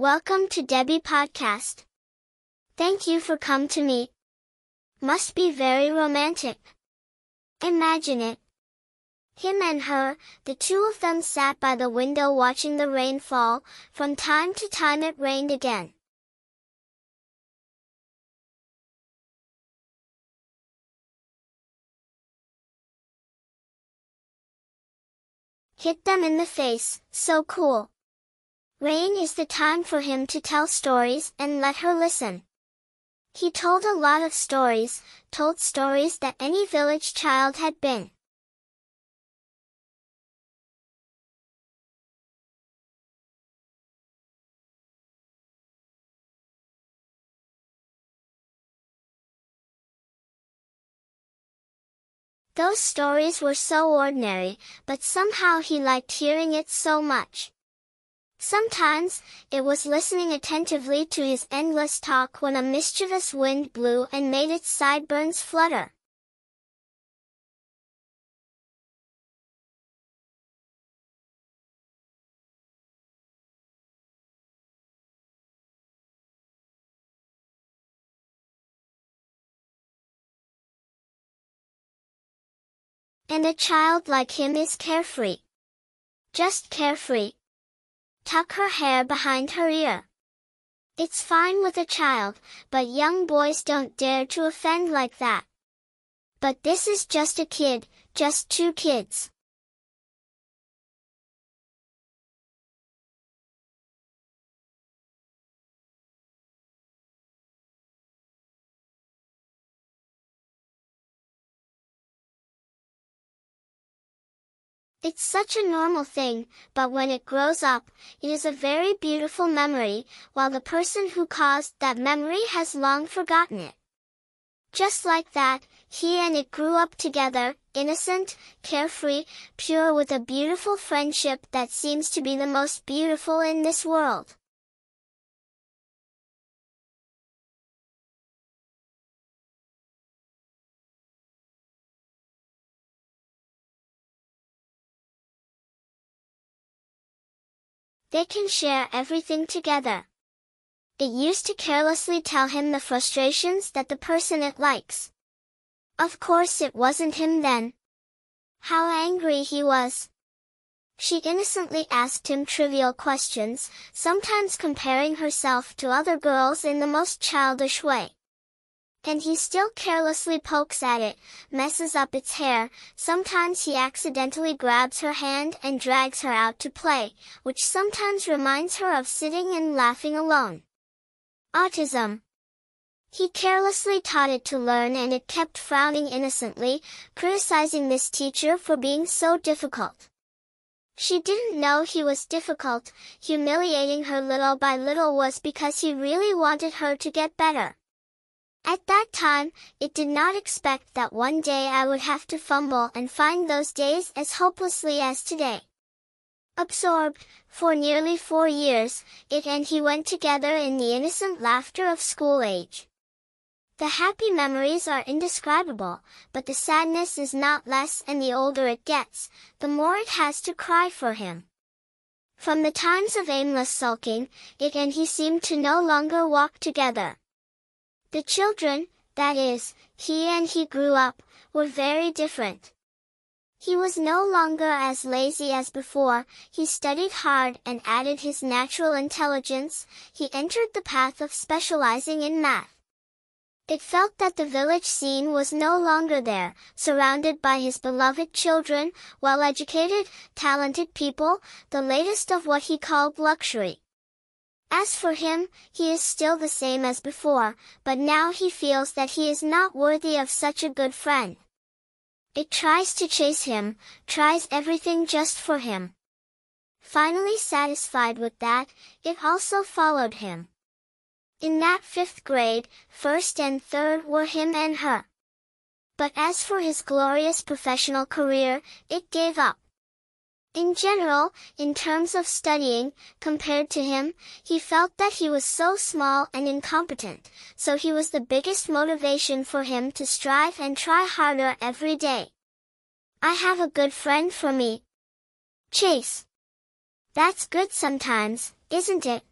Welcome to Debbie Podcast. Thank you for come to me. Must be very romantic. Imagine it. Him and her, the two of them sat by the window watching the rain fall, from time to time it rained again. Hit them in the face, so cool. Rain is the time for him to tell stories and let her listen. He told a lot of stories, told stories that any village child had been. Those stories were so ordinary, but somehow he liked hearing it so much. Sometimes, it was listening attentively to his endless talk when a mischievous wind blew and made its sideburns flutter. And a child like him is carefree. Just carefree. Tuck her hair behind her ear. It's fine with a child, but young boys don't dare to offend like that. But this is just a kid, just two kids. It's such a normal thing, but when it grows up, it is a very beautiful memory, while the person who caused that memory has long forgotten it. Just like that, he and it grew up together, innocent, carefree, pure with a beautiful friendship that seems to be the most beautiful in this world. They can share everything together. It used to carelessly tell him the frustrations that the person it likes. Of course it wasn't him then. How angry he was. She innocently asked him trivial questions, sometimes comparing herself to other girls in the most childish way. And he still carelessly pokes at it, messes up its hair, sometimes he accidentally grabs her hand and drags her out to play, which sometimes reminds her of sitting and laughing alone. Autism. He carelessly taught it to learn and it kept frowning innocently, criticizing this teacher for being so difficult. She didn't know he was difficult, humiliating her little by little was because he really wanted her to get better. At that time, it did not expect that one day I would have to fumble and find those days as hopelessly as today. Absorbed, for nearly four years, it and he went together in the innocent laughter of school age. The happy memories are indescribable, but the sadness is not less and the older it gets, the more it has to cry for him. From the times of aimless sulking, it and he seemed to no longer walk together. The children, that is, he and he grew up, were very different. He was no longer as lazy as before, he studied hard and added his natural intelligence, he entered the path of specializing in math. It felt that the village scene was no longer there, surrounded by his beloved children, well-educated, talented people, the latest of what he called luxury. As for him, he is still the same as before, but now he feels that he is not worthy of such a good friend. It tries to chase him, tries everything just for him. Finally satisfied with that, it also followed him. In that fifth grade, first and third were him and her. But as for his glorious professional career, it gave up. In general, in terms of studying, compared to him, he felt that he was so small and incompetent, so he was the biggest motivation for him to strive and try harder every day. I have a good friend for me. Chase. That's good sometimes, isn't it?